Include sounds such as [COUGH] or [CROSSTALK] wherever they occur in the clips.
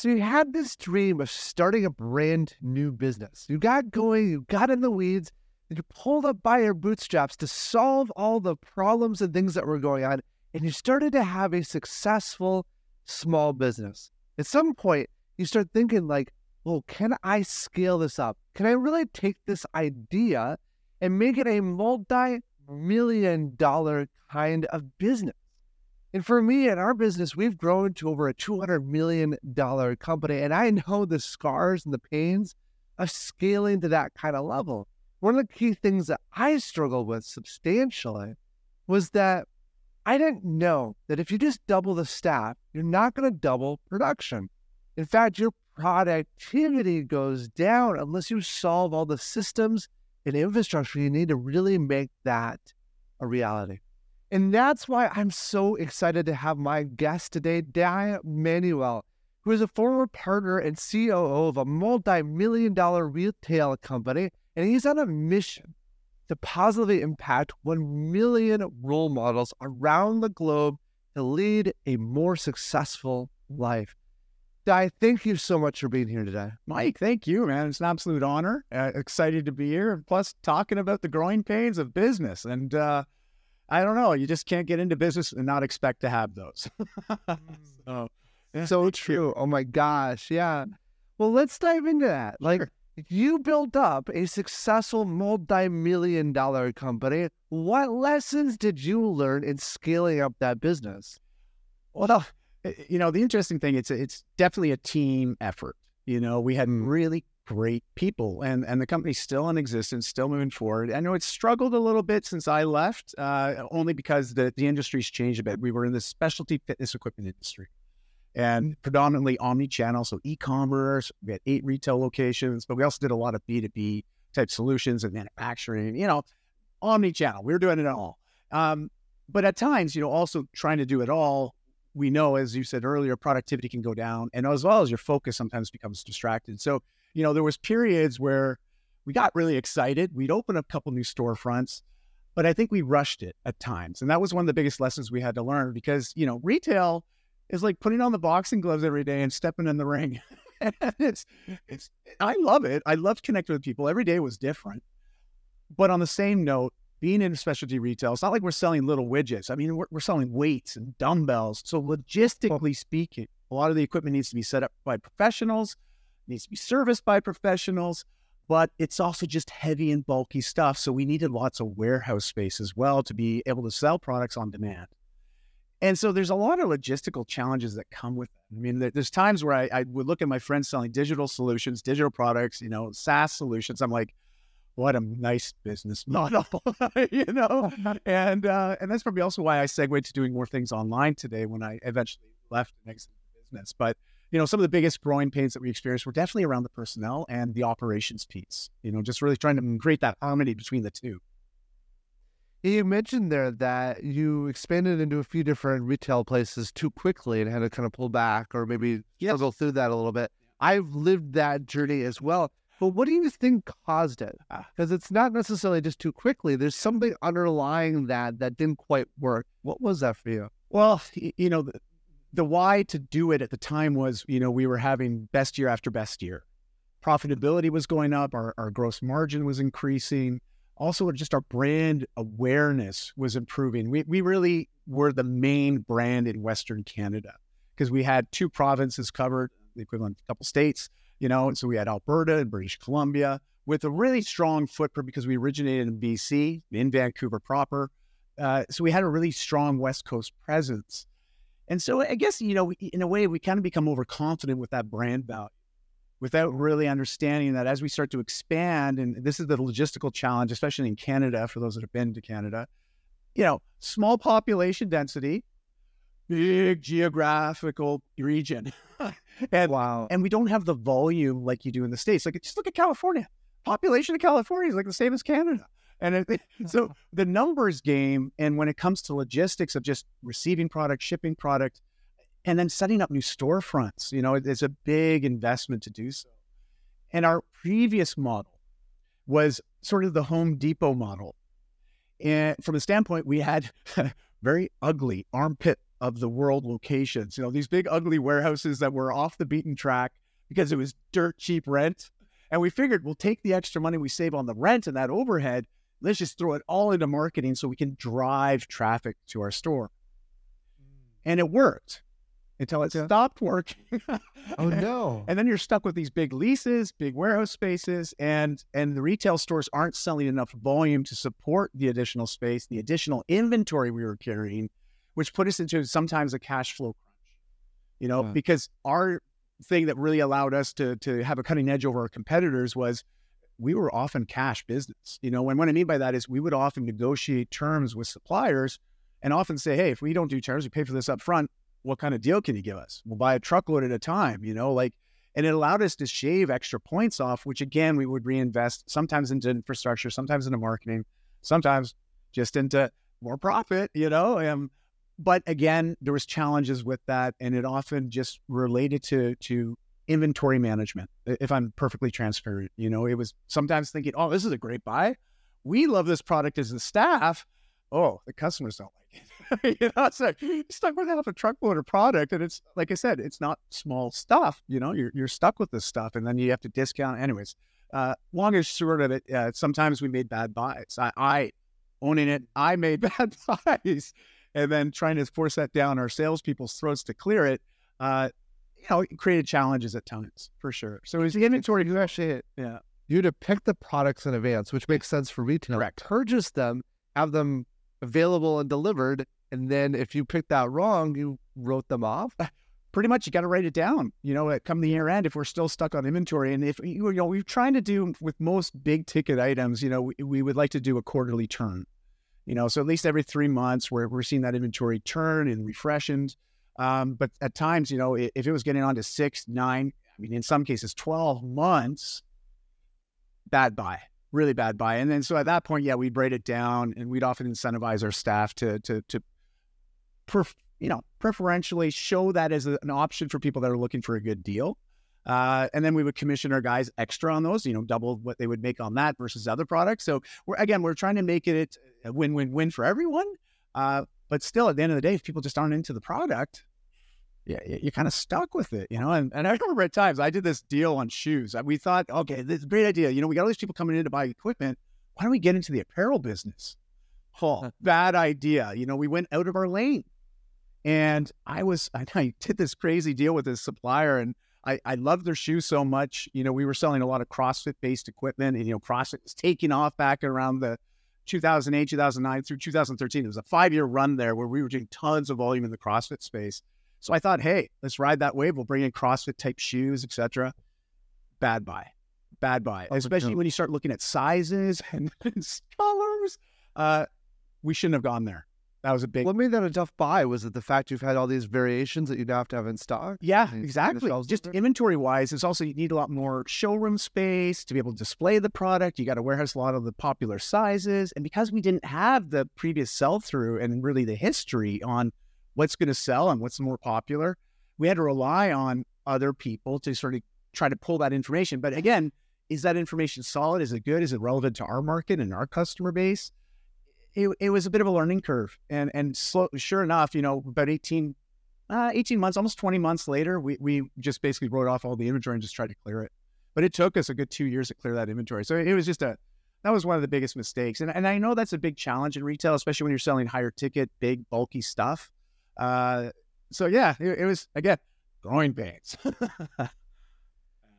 So you had this dream of starting a brand new business. You got mm-hmm. going, you got in the weeds, and you pulled up by your bootstraps to solve all the problems and things that were going on. And you started to have a successful small business. At some point, you start thinking like, well, can I scale this up? Can I really take this idea and make it a multi million dollar kind of business? And for me and our business, we've grown to over a $200 million company. And I know the scars and the pains of scaling to that kind of level. One of the key things that I struggled with substantially was that I didn't know that if you just double the staff, you're not going to double production. In fact, your productivity goes down unless you solve all the systems and infrastructure you need to really make that a reality. And that's why I'm so excited to have my guest today, Dai Manuel, who is a former partner and COO of a multi million dollar retail company. And he's on a mission to positively impact 1 million role models around the globe to lead a more successful life. Dai, thank you so much for being here today. Mike, thank you, man. It's an absolute honor. Uh, excited to be here. And plus, talking about the growing pains of business. And, uh, I don't know. You just can't get into business and not expect to have those. [LAUGHS] so, yeah, so true. Oh my gosh. Yeah. Well, let's dive into that. Like, sure. you built up a successful multi million dollar company. What lessons did you learn in scaling up that business? Well, you know, the interesting thing, it's, it's definitely a team effort. You know, we had mm. really great people and and the company's still in existence still moving forward. I know it's struggled a little bit since i left uh, only because the, the industry's changed a bit. We were in the specialty fitness equipment industry and predominantly omni-channel so e-commerce we had eight retail locations but we also did a lot of b2b type solutions and manufacturing you know omni-channel. We were doing it all. Um, but at times you know also trying to do it all we know as you said earlier productivity can go down and as well as your focus sometimes becomes distracted. So you know, there was periods where we got really excited. We'd open a couple new storefronts, but I think we rushed it at times. And that was one of the biggest lessons we had to learn because, you know, retail is like putting on the boxing gloves every day and stepping in the ring. [LAUGHS] and it's, it's, I love it. I love connecting with people. Every day was different. But on the same note, being in specialty retail, it's not like we're selling little widgets. I mean, we're, we're selling weights and dumbbells. So logistically speaking, a lot of the equipment needs to be set up by professionals needs to be serviced by professionals, but it's also just heavy and bulky stuff. So we needed lots of warehouse space as well to be able to sell products on demand. And so there's a lot of logistical challenges that come with it. I mean, there's times where I, I would look at my friends selling digital solutions, digital products, you know, SaaS solutions. I'm like, what a nice business [LAUGHS] model, [LAUGHS] you know? And uh, and that's probably also why I segued to doing more things online today when I eventually left and exited the business. But you know, some of the biggest growing pains that we experienced were definitely around the personnel and the operations piece, you know, just really trying to create that harmony between the two. You mentioned there that you expanded into a few different retail places too quickly and had to kind of pull back or maybe yes. struggle through that a little bit. I've lived that journey as well. But what do you think caused it? Because ah. it's not necessarily just too quickly. There's something underlying that that didn't quite work. What was that for you? Well, you know, the why to do it at the time was, you know, we were having best year after best year. Profitability was going up, our, our gross margin was increasing. Also, just our brand awareness was improving. We, we really were the main brand in Western Canada because we had two provinces covered, the equivalent of a couple states, you know. So we had Alberta and British Columbia with a really strong footprint because we originated in BC, in Vancouver proper. Uh, so we had a really strong West Coast presence. And so I guess, you know, in a way, we kind of become overconfident with that brand value without really understanding that as we start to expand, and this is the logistical challenge, especially in Canada, for those that have been to Canada, you know, small population density, big geographical region. [LAUGHS] and, wow. And we don't have the volume like you do in the States. Like, just look at California. Population of California is like the same as Canada. And it, [LAUGHS] so the numbers game, and when it comes to logistics of just receiving product, shipping product, and then setting up new storefronts, you know, it's a big investment to do so. And our previous model was sort of the Home Depot model. And from the standpoint, we had [LAUGHS] very ugly armpit of the world locations. You know, these big ugly warehouses that were off the beaten track because it was dirt cheap rent. And we figured we'll take the extra money we save on the rent and that overhead, let's just throw it all into marketing so we can drive traffic to our store. Mm. And it worked until it Yeah. stopped working. Oh [LAUGHS] no. And then you're stuck with these big leases, big warehouse spaces, and and the retail stores aren't selling enough volume to support the additional space, the additional inventory we were carrying, which put us into sometimes a cash flow crunch. You know, Yeah. because our thing that really allowed us to to have a cutting edge over our competitors was we were often cash business. You know, and what I mean by that is we would often negotiate terms with suppliers and often say, hey, if we don't do terms, we pay for this up front. What kind of deal can you give us? We'll buy a truckload at a time, you know, like and it allowed us to shave extra points off, which again we would reinvest sometimes into infrastructure, sometimes into marketing, sometimes just into more profit, you know. Um, but again, there was challenges with that, and it often just related to to inventory management. If I'm perfectly transparent, you know, it was sometimes thinking, "Oh, this is a great buy. We love this product as the staff." Oh, the customers don't like it. [LAUGHS] you know, it's like stuck with half a truckload of product, and it's like I said, it's not small stuff. You know, you're you're stuck with this stuff, and then you have to discount. Anyways, uh, long and short of it, uh, sometimes we made bad buys. I, I owning it, I made [LAUGHS] bad buys, and then trying to force that down our salespeople's throats to clear it. Uh, you know, created challenges at times for sure. So was the inventory. You actually Yeah. you had to pick the products in advance, which makes sense for retail. Correct. Purchase them, have them available and delivered, and then if you picked that wrong, you wrote them off. Uh, pretty much you got to write it down. You know, come the year end, if we're still stuck on inventory, and if you know we're trying to do with most big ticket items, you know, we, we would like to do a quarterly turn. You know, so at least every three months, we're we're seeing that inventory turn and refreshened. Um, but at times, you know, if it was getting on to six, nine, I mean, in some cases, twelve months, bad buy, really bad buy. And then so at that point, yeah, we'd write it down, and we'd often incentivize our staff to to to perf- you know, preferentially show that as an option for people that are looking for a good deal. Uh, and then we would commission our guys extra on those, you know, double what they would make on that versus other products. So we're again, we're trying to make it a win-win-win for everyone. Uh, but still, at the end of the day, if people just aren't into the product, you're kind of stuck with it, you know. And, and I remember at times I did this deal on shoes. We thought, okay, this is a great idea. You know, we got all these people coming in to buy equipment. Why don't we get into the apparel business? Oh, bad idea. You know, we went out of our lane. And I was, I, [LAUGHS] I did this crazy deal with this supplier, and I, I loved their shoes so much. You know, we were selling a lot of CrossFit based equipment, and, you know, CrossFit was taking off back around the 2008, 2009 through 2013. It was a five year run there where we were doing tons of volume in the CrossFit space. So I thought, hey, let's ride that wave. We'll bring in CrossFit type shoes, etc. Bad buy, bad buy, Oh, especially no. when you start looking at sizes [LAUGHS] and, and colors. Uh, we shouldn't have gone there. That was a big What made that a tough buy? Was it the fact you've had all these variations that you now have to have in stock? Yeah, exactly. Just inventory wise, it's also you need a lot more showroom space to be able to display the product. You got to warehouse a lot of the popular sizes. And because we didn't have the previous sell through and really the history on what's going to sell and what's more popular, we had to rely on other people to sort of try to pull that information. But again, is that information solid? Is it good? Is it relevant to our market and our customer base? It, it was a bit of a learning curve. And and slow, sure enough, you know, about 18 uh, 18 months, almost 20 months later, we, we just basically wrote off all the inventory and just tried to clear it. But it took us a good two years to clear that inventory. So it was just a, that was one of the biggest mistakes. And, and I know that's a big challenge in retail, especially when you're selling higher ticket, big, bulky stuff. Uh, so yeah, it, it was, again, growing pains. [LAUGHS]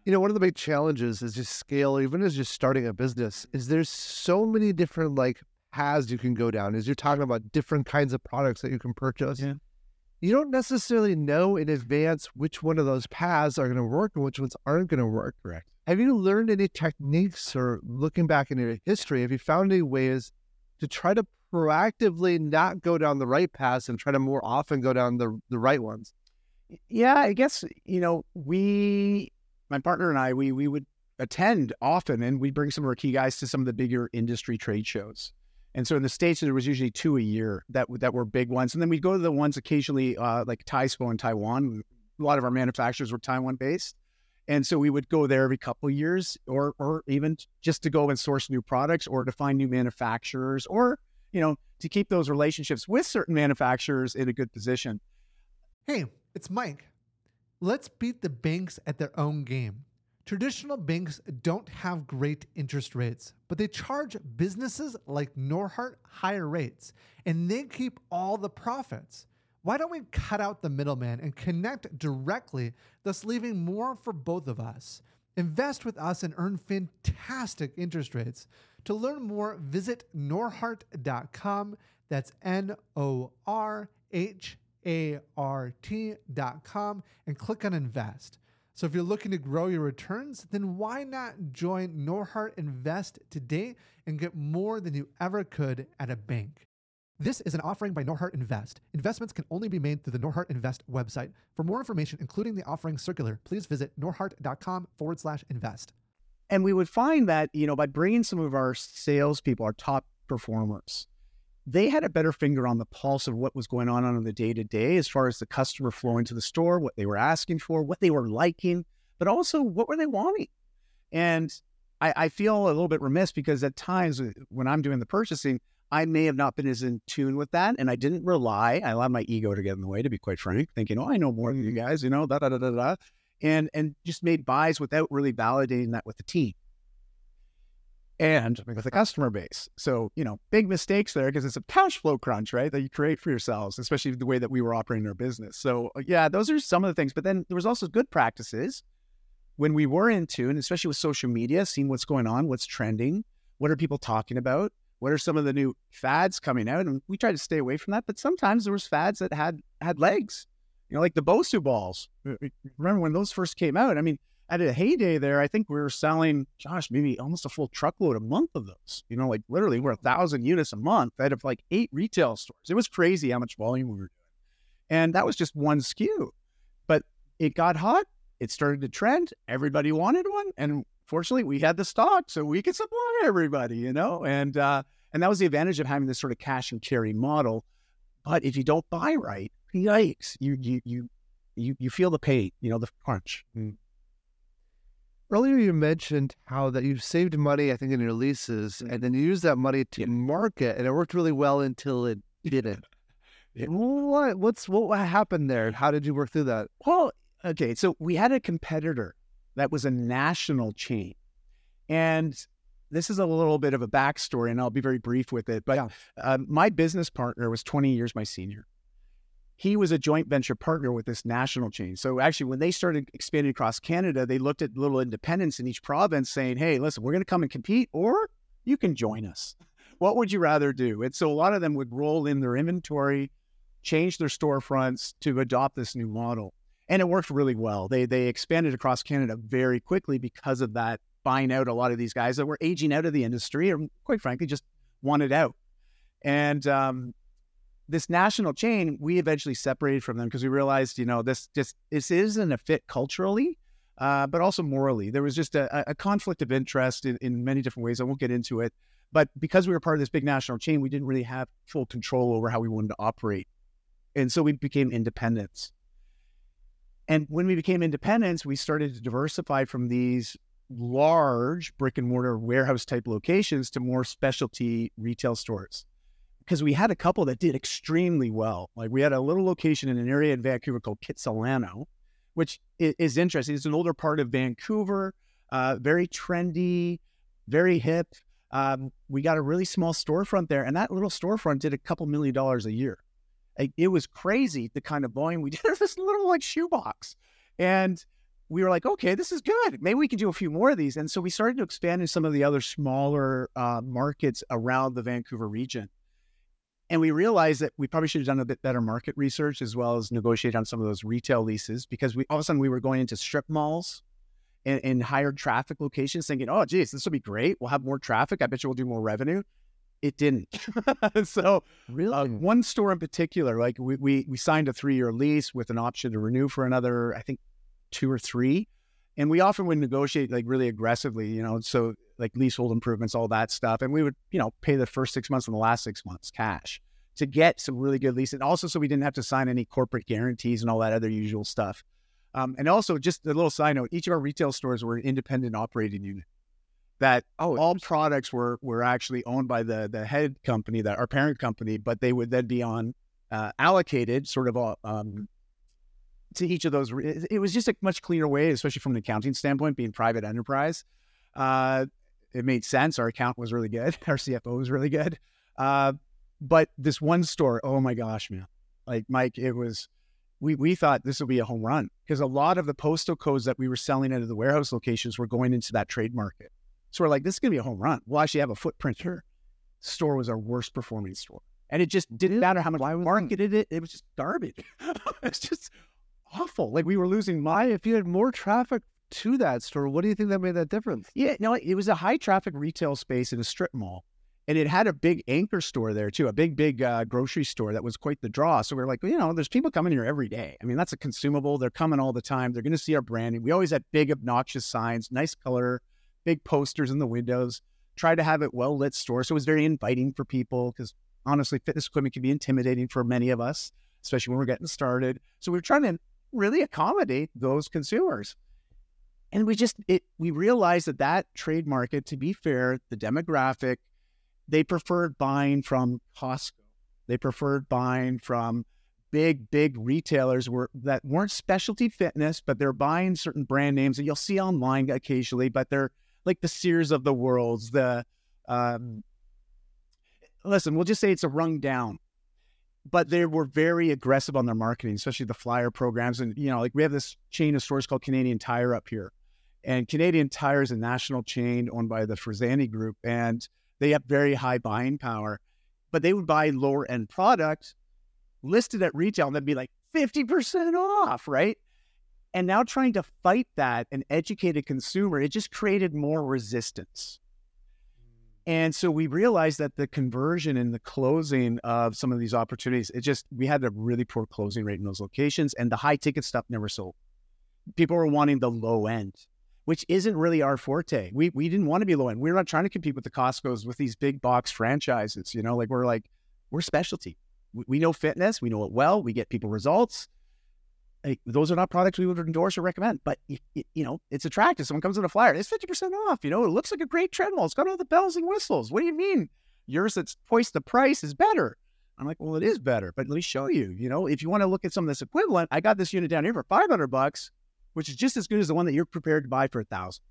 You know, one of the big challenges is just scale, even as just starting a business, is there's so many different like paths you can go down as you're talking about different kinds of products that you can purchase. Yeah. You don't necessarily know in advance which one of those paths are going to work and which ones aren't going to work. Correct. Have you learned any techniques or looking back in your history, have you found any ways to try to proactively not go down the right paths and try to more often go down the, the right ones? Yeah, I guess, you know, we, my partner and I, we, we would attend often and we'd bring some of our key guys to some of the bigger industry trade shows. And so in the States, there was usually two a year that, that were big ones. And then we'd go to the ones occasionally, uh, like Taispo in Taiwan. A lot of our manufacturers were Taiwan based. And so we would go there every couple of years or, or even just to go and source new products or to find new manufacturers or, you know, to keep those relationships with certain manufacturers in a good position. Hey, it's Mike. Let's beat the banks at their own game. Traditional banks don't have great interest rates, but they charge businesses like Norhart higher rates, and they keep all the profits. Why don't we cut out the middleman and connect directly, thus leaving more for both of us? Invest with us and earn fantastic interest rates. To learn more, visit norhart.com. That's N O R H A R T.com and click on invest. So if you're looking to grow your returns, then why not join Norhart Invest today and get more than you ever could at a bank? This is an offering by Norhart Invest. Investments can only be made through the Norhart Invest website. For more information, including the offering circular, please visit norhart.com forward slash invest. And we would find that, you know, by bringing some of our salespeople, our top performers, they had a better finger on the pulse of what was going on on the day to day as far as the customer flow into the store, what they were asking for, what they were liking, but also what were they wanting. And I, I feel a little bit remiss because at times uh, when I'm doing the purchasing, I may have not been as in tune with that. And I didn't rely, I allowed my ego to get in the way, to be quite frank, thinking, oh, I know more than you guys, you know, da da da da da. And and just made buys without really validating that with the team and with the customer base. So, you know, big mistakes there because it's a cash flow crunch, right? That you create for yourselves, especially the way that we were operating our business. So, uh, yeah, those are some of the things. But then there was also good practices when we were in tune, especially with social media, seeing what's going on, what's trending, what are people talking about, what are some of the new fads coming out, and we tried to stay away from that. But sometimes there was fads that had had legs, you know, like the Bosu balls. Uh, uh, remember when those first came out? I mean, at a heyday there, I think we were selling, gosh, maybe almost a full truckload a month of those. You know, like literally we're a thousand units a month out of like eight retail stores. It was crazy how much volume we were doing. And that was just one SKU. But it got hot. It started to trend. Everybody wanted one. And fortunately, we had the stock so we could supply everybody, you know? And uh, and that was the advantage of having this sort of cash and carry model. But if you don't buy right, yikes, you you you you, you feel the pain, you know, the crunch. Mm. Earlier, you mentioned how that you saved money, I think, in your leases, mm. and then you used that money to yeah. market, and it worked really well until it [LAUGHS] didn't. yeah. What what's what happened there? How did you work through that? Well, okay, so we had a competitor that was a national chain, and this is a little bit of a backstory, and I'll be very brief with it. But yeah. uh, my business partner was 20 years my senior he was a joint venture partner with this national chain. So actually, when they started expanding across Canada, they looked at little independents in each province saying, hey, listen, we're going to come and compete, or you can join us. What would you rather do? And so a lot of them would roll in their inventory, change their storefronts to adopt this new model. And it worked really well. They, they expanded across Canada very quickly because of that, buying out a lot of these guys that were aging out of the industry or, quite frankly, just wanted out. And um, this national chain, we eventually separated from them because we realized, you know, this just this isn't a fit culturally, uh, but also morally. There was just a, a conflict of interest in, in, many different ways. I won't get into it, but because we were part of this big national chain, we didn't really have full control over how we wanted to operate, and so we became independents. And when we became independents, we started to diversify from these large brick and mortar warehouse type locations to more specialty retail stores because we had a couple that did extremely well. Like we had a little location in an area in Vancouver called Kitsilano, which is, interesting. It's an older part of Vancouver, uh, very trendy, very hip. Um, we got a really small storefront there, and that little storefront did a couple million dollars a year. It was crazy the kind of volume we did. Of this little like shoebox, and we were like, okay, this is good. Maybe we can do a few more of these. And so we started to expand in some of the other smaller uh, markets around the Vancouver region. And we realized that we probably should have done a bit better market research as well as negotiate on some of those retail leases because we all of a sudden we were going into strip malls and, and higher traffic locations thinking, oh, geez, this will be great. We'll have more traffic. I bet you we'll do more revenue. It didn't. [LAUGHS] so, really, uh, one store in particular, like we, we, we signed a three year lease with an option to renew for another, I think, two or three. And we often would negotiate like really aggressively, you know, so like leasehold improvements, all that stuff. And we would, you know, pay the first six months and the last six months cash to get some really good leases. And also, so we didn't have to sign any corporate guarantees and all that other usual stuff. Um, and also, just a little side note: each of our retail stores were an independent operating unit. That oh, all products were were actually owned by the the head company, that our parent company, but they would then be on uh, allocated, sort of um, to each of those. It was just a much cleaner way, especially from an accounting standpoint, being private enterprise. Uh, it made sense. Our account was really good. [LAUGHS] Our CFO was really good. Uh, but this one store, oh my gosh, man! Like Mike, it was. We we thought this would be a home run because a lot of the postal codes that we were selling out of the warehouse locations were going into that trade market. So we're like, this is gonna be a home run. We'll actually have a footprint here. Store was our worst performing store, and it just didn't matter how much we marketed it. It was just garbage. [LAUGHS] it's just awful. Like we were losing money. if you had more traffic to that store, what do you think that made that difference? Yeah, no, it was a high traffic retail space in a strip mall. And it had a big anchor store there too, a big, big uh, grocery store that was quite the draw. So we are like, well, you know, there's people coming here every day. I mean, that's a consumable. They're coming all the time. They're going to see our branding. We always had big, obnoxious signs, nice color, big posters in the windows. Try to have it well lit store, so it was very inviting for people. Because honestly, fitness equipment can be intimidating for many of us, especially when we're getting started. So we were trying to really accommodate those consumers and we just it we realized that that trade market to be fair the demographic they preferred buying from costco they preferred buying from big big retailers were that weren't specialty fitness but they're buying certain brand names that you'll see online occasionally but they're like the sears of the worlds the um, listen we'll just say it's a rung down but they were very aggressive on their marketing, especially the flyer programs. And, you know, like we have this chain of stores called Canadian Tire up here. And Canadian Tire is a national chain owned by the Fresani Group, and they have very high buying power. But they would buy lower end product listed at retail and they'd be like 50% off, right? And now trying to fight that and educate a consumer, it just created more resistance. And so we realized that the conversion and the closing of some of these opportunities, it just, we had a really poor closing rate in those locations and the high ticket stuff never sold. People were wanting the low end, which isn't really our forte. We, we didn't want to be low end. We are not trying to compete with the Costco's with these big box franchises, you know, like we're like, we're specialty. We, we know fitness, we know it well, we get people results those are not products we would endorse or recommend, but it, you know, it's attractive. Someone comes with a flyer, it's 50% off. You know, it looks like a great treadmill. It's got all the bells and whistles. What do you mean? Yours that's twice the price is better. I'm like, well, it is better, but let me show you. You know, if you want to look at some of this equivalent, I got this unit down here for 500 bucks, which is just as good as the one that you're prepared to buy for a thousand.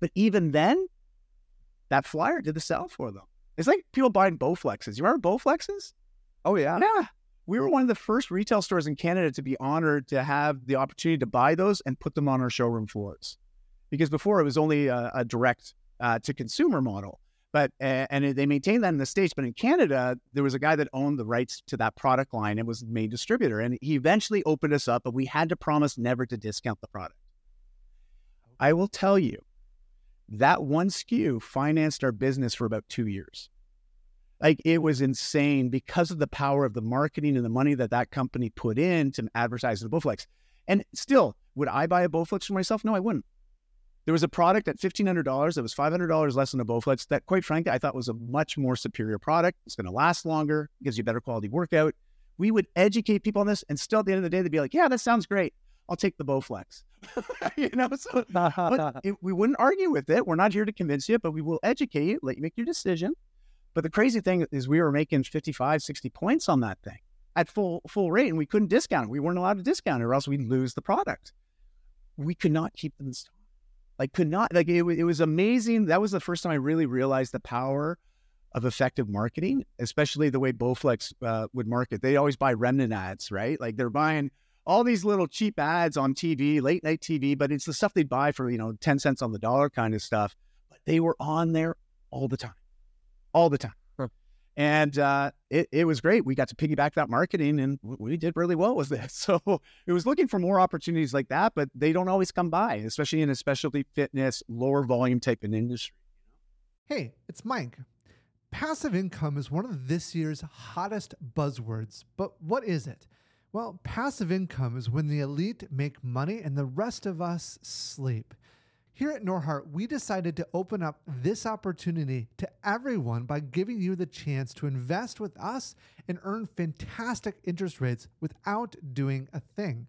But even then, that flyer did the sell for them. It's like people buying Bowflexes. You remember Bowflexes? Oh, yeah. Yeah we were one of the first retail stores in Canada to be honored to have the opportunity to buy those and put them on our showroom floors. Because before it was only a, a direct uh, to consumer model, but uh, and they maintained that in the states. But in Canada, there was a guy that owned the rights to that product line and was the main distributor, and he eventually opened us up. But we had to promise never to discount the product. I will tell you, that one SKU financed our business for about two years. Like it was insane because of the power of the marketing and the money that that company put in to advertise the Bowflex. And still, would I buy a Bowflex for myself? No, I wouldn't. There was a product at $1,500 that was $500 less than a Bowflex that, quite frankly, I thought was a much more superior product. It's going to last longer, gives you better quality workout. We would educate people on this, and still at the end of the day, they'd be like, yeah, that sounds great. I'll take the Bowflex. [LAUGHS] you know, so [LAUGHS] it, we wouldn't argue with it. We're not here to convince you, but we will educate you, let you make your decision. But the crazy thing is we were making 55, 60 points on that thing at full full rate and we couldn't discount it. We weren't allowed to discount it or else we'd lose the product. We could not keep them in stock. Like could not like it, it was amazing. That was the first time I really realized the power of effective marketing, especially the way Bowflex uh, would market. They always buy remnant ads, right? Like they're buying all these little cheap ads on TV, late night TV, but it's the stuff they buy for, you know, 10 cents on the dollar kind of stuff. But they were on there all the time all the time. Huh. And uh, it, it was great. We got to piggyback that marketing and we did really well with this. [LAUGHS] So it was looking for more opportunities like that, but they don't always come by, especially in a specialty fitness, lower volume type of industry. Hey, it's Mike. Passive income is one of this year's hottest buzzwords, but what is it? Well, passive income is when the elite make money and the rest of us sleep. Here at Norhart, we decided to open up this opportunity to everyone by giving you the chance to invest with us and earn fantastic interest rates without doing a thing.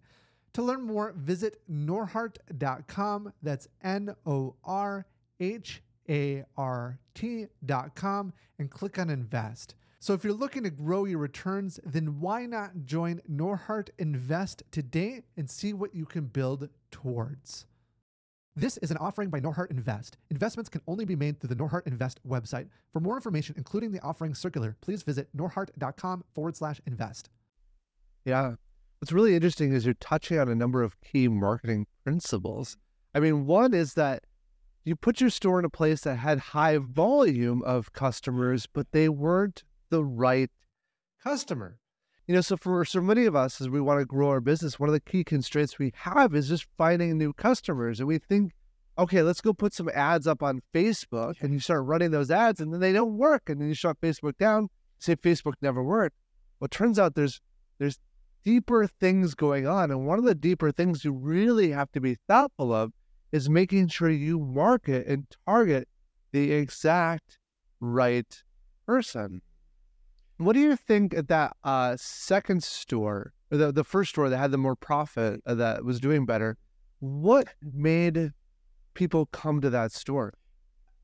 To learn more, visit norhart.com. That's N O R H A R T.com and click on invest. So if you're looking to grow your returns, then why not join Norhart Invest today and see what you can build towards? This is an offering by Norhart Invest. Investments can only be made through the Norhart Invest website. For more information, including the offering circular, please visit norhart.com forward slash invest. Yeah. What's really interesting is you're touching on a number of key marketing principles. I mean, one is that you put your store in a place that had high volume of customers, but they weren't the right customer. You know, so for so many of us, as we want to grow our business, one of the key constraints we have is just finding new customers. And we think, okay, let's go put some ads up on Facebook, and you start running those ads, and then they don't work, and then you shut Facebook down. Say Facebook never worked. Well, it turns out there's there's deeper things going on, and one of the deeper things you really have to be thoughtful of is making sure you market and target the exact right person. What do you think at that uh, second store, or the, the first store that had the more profit, uh, that was doing better? What made people come to that store?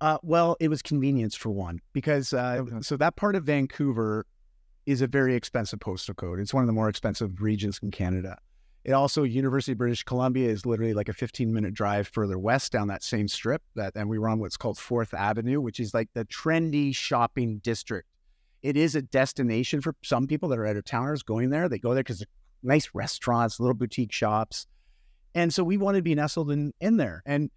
Uh, well, it was convenience for one, because uh, Okay. so that part of Vancouver is a very expensive postal code. It's one of the more expensive regions in Canada. It also University of British Columbia is literally like a 15 minute drive further west down that same strip. That and we were on what's called Fourth Avenue, which is like the trendy shopping district. It is a destination for some people that are out of towners going there. They go there because nice restaurants, little boutique shops, and so we wanted to be nestled in in there. And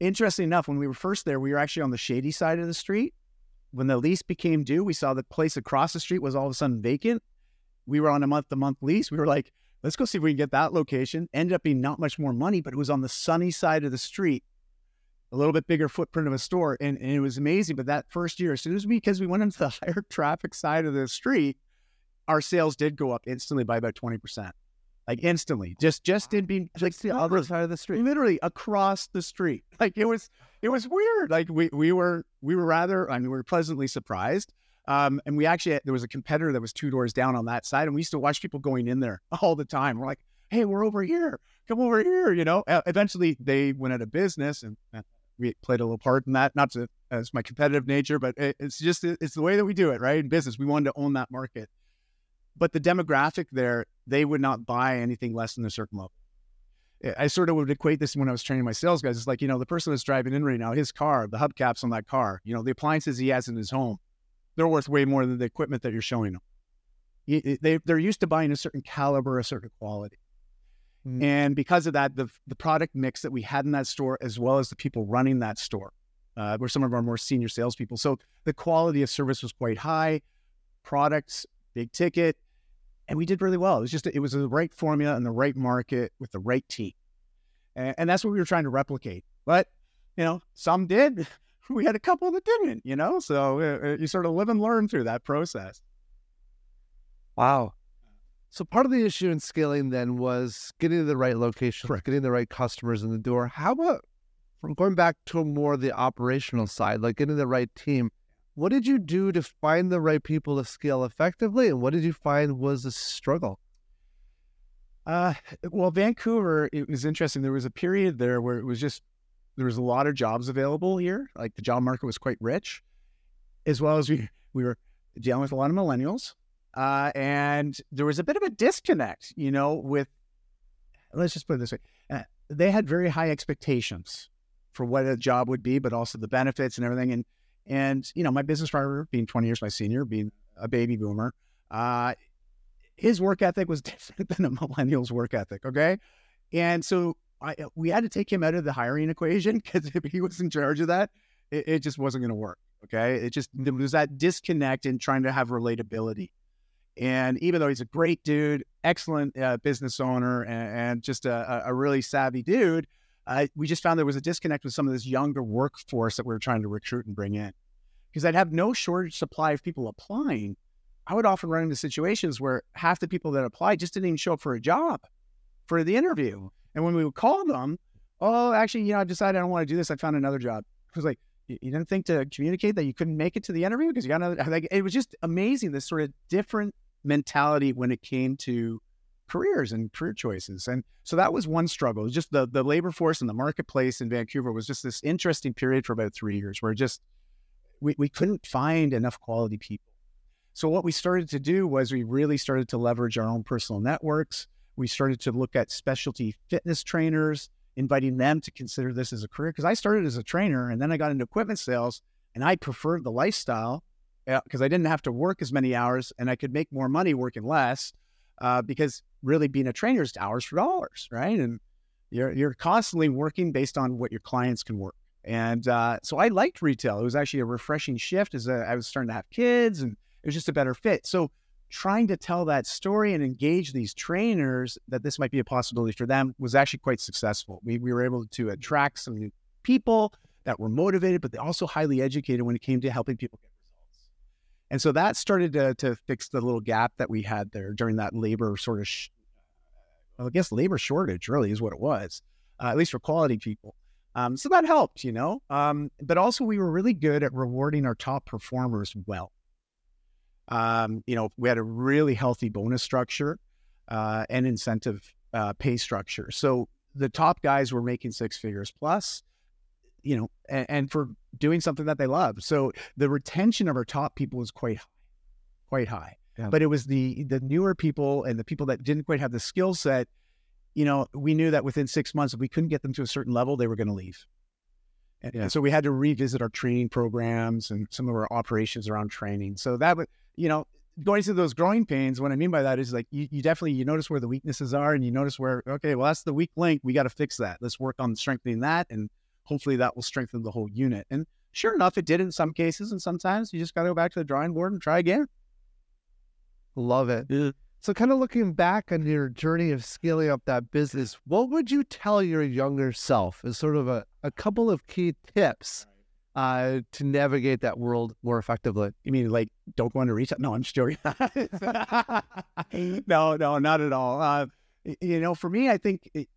interesting enough, when we were first there, we were actually on the shady side of the street. When the lease became due, we saw the place across the street was all of a sudden vacant. We were on a month to month lease. We were like, let's go see if we can get that location. Ended up being not much more money, but it was on the sunny side of the street, a little bit bigger footprint of a store. And, and it was amazing. But that first year, as soon as we, because we went into the [LAUGHS] higher traffic side of the street, our sales did go up instantly by about 20%. Like instantly, just just in being like the other side of the street. literally across the street. [LAUGHS] Like it was, it was weird. Like we we were we were rather, I mean, we were pleasantly surprised. Um, and we actually there was a competitor that was two doors down on that side, and we used to watch people going in there [LAUGHS] all the time. We're like, hey, we're over here, come over here. You know. Uh, eventually, they went out of business, and we played a little part in that. Not to as my competitive nature, but it, it's just it's the way that we do it, right? In business, we wanted to own that market. But the demographic there, they would not buy anything less than a certain level. I sort of would equate this when I was training my sales guys. It's like, you know, the person that's driving in right now, his car, the hubcaps on that car, you know, the appliances he has in his home, they're worth way more than the equipment that you're showing them. They, they're used to buying a certain caliber, a certain quality. Mm. And because of that, the, the product mix that we had in that store, as well as the people running that store, uh, were some of our more senior salespeople. So the quality of service was quite high, products, big ticket, and we did really well. It was just, it was the right formula and the right market with the right team. And, and that's what we were trying to replicate. But, you know, some did. [LAUGHS] We had a couple that didn't, you know? So uh, uh, you sort of live and learn through that process. Wow. So part of the issue in scaling then was getting to the right location, Correct. getting the right customers in the door. How about from going back to more the operational side, like getting the right team? What did you do to find the right people to scale effectively, and what did you find was a struggle? Uh, well, Vancouver, it was interesting. There was a period there where it was just, there was a lot of jobs available here. Like the job market was quite rich, as well as we, we were dealing with a lot of millennials. Uh, and there was a bit of a disconnect, you know, with, let's just put it this way. Uh, they had very high expectations for what a job would be, but also the benefits and everything. And, and, you know, my business partner being 20 years my senior, being a baby boomer, uh, his work ethic was [LAUGHS] different than a millennial's work ethic. Okay. And so I, we had to take him out of the hiring equation [LAUGHS] because if he was in charge of that, it, it just wasn't going to work. Okay. It just, there was that disconnect in trying to have relatability. And even though he's a great dude, excellent uh, business owner, and, and just a, a- really savvy dude, uh, we just found there was a disconnect with some of this younger workforce that we were trying to recruit and bring in. Because I'd have no shortage supply of people applying. I would often run into situations where half the people that applied just didn't even show up for a job, for the interview. And when we would call them, oh, actually, you know, I decided I don't want to do this. I found another job. It was like, you didn't think to communicate that you couldn't make it to the interview because you got another. Like, it was just amazing this sort of different mentality when it came to careers and career choices. And so that was one struggle. Just the the labor force and the marketplace in Vancouver was just this interesting period for about three years where just we, we couldn't find enough quality people. So what we started to do was we really started to leverage our own personal networks. We started to look at specialty fitness trainers, inviting them to consider this as a career. Because I started as a trainer and then I got into equipment sales and I preferred the lifestyle because uh, I didn't have to work as many hours and I could make more money working less. Uh, because really being a trainer is hours for dollars, right? And you're you're constantly working based on what your clients can work. And uh, so I liked retail. It was actually a refreshing shift as a, I was starting to have kids and it was just a better fit. So trying to tell that story and engage these trainers that this might be a possibility for them was actually quite successful. We, we were able to attract some new people that were motivated, but they also highly educated when it came to helping people get results. And so that started to, to fix the little gap that we had there during that labor sort of, sh- well, I guess labor shortage really is what it was, uh, at least for quality people. Um, so that helped, you know. Um, but also, we were really good at rewarding our top performers well. Um, you know, we had a really healthy bonus structure uh, and incentive uh, pay structure. So the top guys were making six figures plus, you know, and, and, for doing something that they love. So the retention of our top people was quite high, quite high. Yeah. But it was the the newer people and the people that didn't quite have the skill set. You know, we knew that within six months, if we couldn't get them to a certain level, they were going to leave. And, yeah. and so we had to revisit our training programs and some of our operations around training. So that would you know, going through those growing pains, what I mean by that is like you, you definitely you notice where the weaknesses are and you notice where, okay, well, that's the weak link. We got to fix that. Let's work on strengthening that and hopefully that will strengthen the whole unit. And sure enough, it did in some cases, and sometimes you just got to go back to the drawing board and try again. Love it. Yeah. So, kind of looking back on your journey of scaling up that business, what would you tell your younger self as sort of a, a couple of key tips uh, to navigate that world more effectively. You mean like don't go into retail? No, I'm just joking. [LAUGHS] no, no, not at all. Uh, you know, for me, I think it,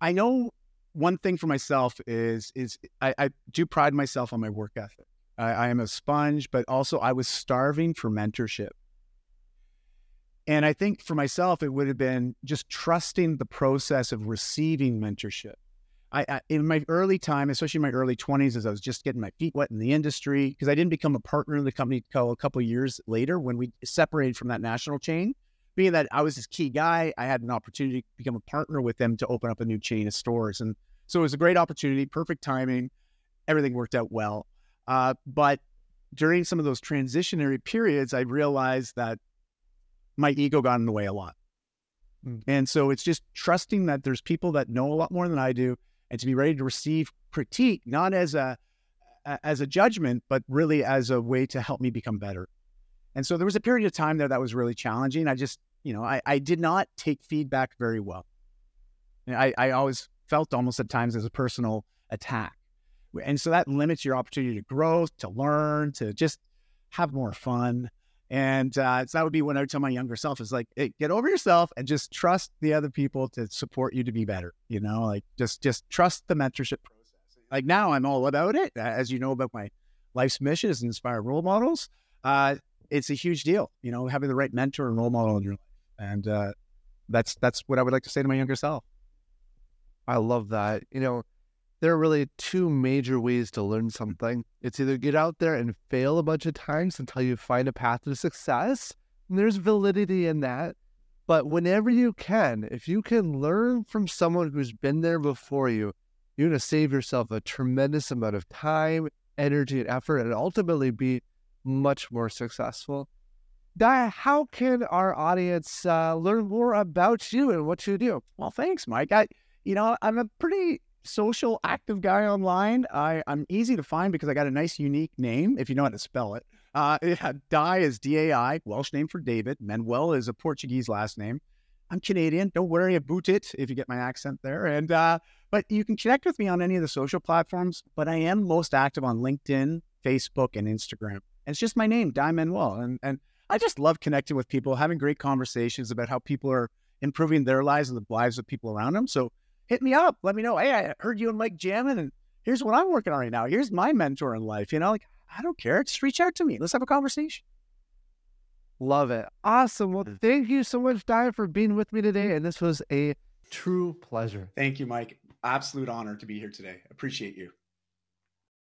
I know one thing for myself is is I, I do pride myself on my work ethic. I, I am a sponge, but also I was starving for mentorship. And I think for myself, it would have been just trusting the process of receiving mentorship. I, I, in my early time, especially my early 20s, as I was just getting my feet wet in the industry, because I didn't become a partner in the company until a couple years later when we separated from that national chain. Being that I was this key guy, I had an opportunity to become a partner with them to open up a new chain of stores, and so it was a great opportunity, perfect timing, everything worked out well. Uh, but during some of those transitionary periods, I realized that my ego got in the way a lot. Mm. And so it's just trusting that there's people that know a lot more than I do and to be ready to receive critique, not as a as a judgment, but really as a way to help me become better. And so there was a period of time there that was really challenging. I just, you know, I, I did not take feedback very well. I, I always felt almost at times as a personal attack. And so that limits your opportunity to grow, to learn, to just have more fun. And uh, so that would be what I would tell my younger self is like, hey, get over yourself and just trust the other people to support you to be better. You know, like just just trust the mentorship process. Like now, I'm all about it. As you know about my life's mission is inspire role models. Uh, it's a huge deal. You know, having the right mentor and role model in your life, and uh, that's that's what I would like to say to my younger self. I love that. You know, there are really two major ways to learn something. It's either get out there and fail a bunch of times until you find a path to success. And there's validity in that. But whenever you can, if you can learn from someone who's been there before you, you're going to save yourself a tremendous amount of time, energy, and effort, and ultimately be much more successful. How can our audience uh, learn more about you and what you do? Well, thanks, Mike. I, you know, I'm a pretty social active guy online. I, I'm easy to find because I got a nice unique name, if you know how to spell it. Uh, [LAUGHS] yeah, Dai is D A I, Welsh name for David. Manuel is a Portuguese last name. I'm Canadian. Don't worry about it if you get my accent there. And uh, but you can connect with me on any of the social platforms. But I am most active on LinkedIn, Facebook, and Instagram. And it's just my name, Dai Manuel. And and I just love connecting with people, having great conversations about how people are improving their lives and the lives of people around them. So hit me up. Let me know. Hey, I heard you and Mike jamming, and here's what I'm working on right now. Here's my mentor in life. You know, like I don't care. Just reach out to me. Let's have a conversation. Love it. Awesome. Well, mm. thank you so much, Dai, for being with me today. And this was a true pleasure. Thank you, Mike. Absolute honor to be here today. Appreciate you.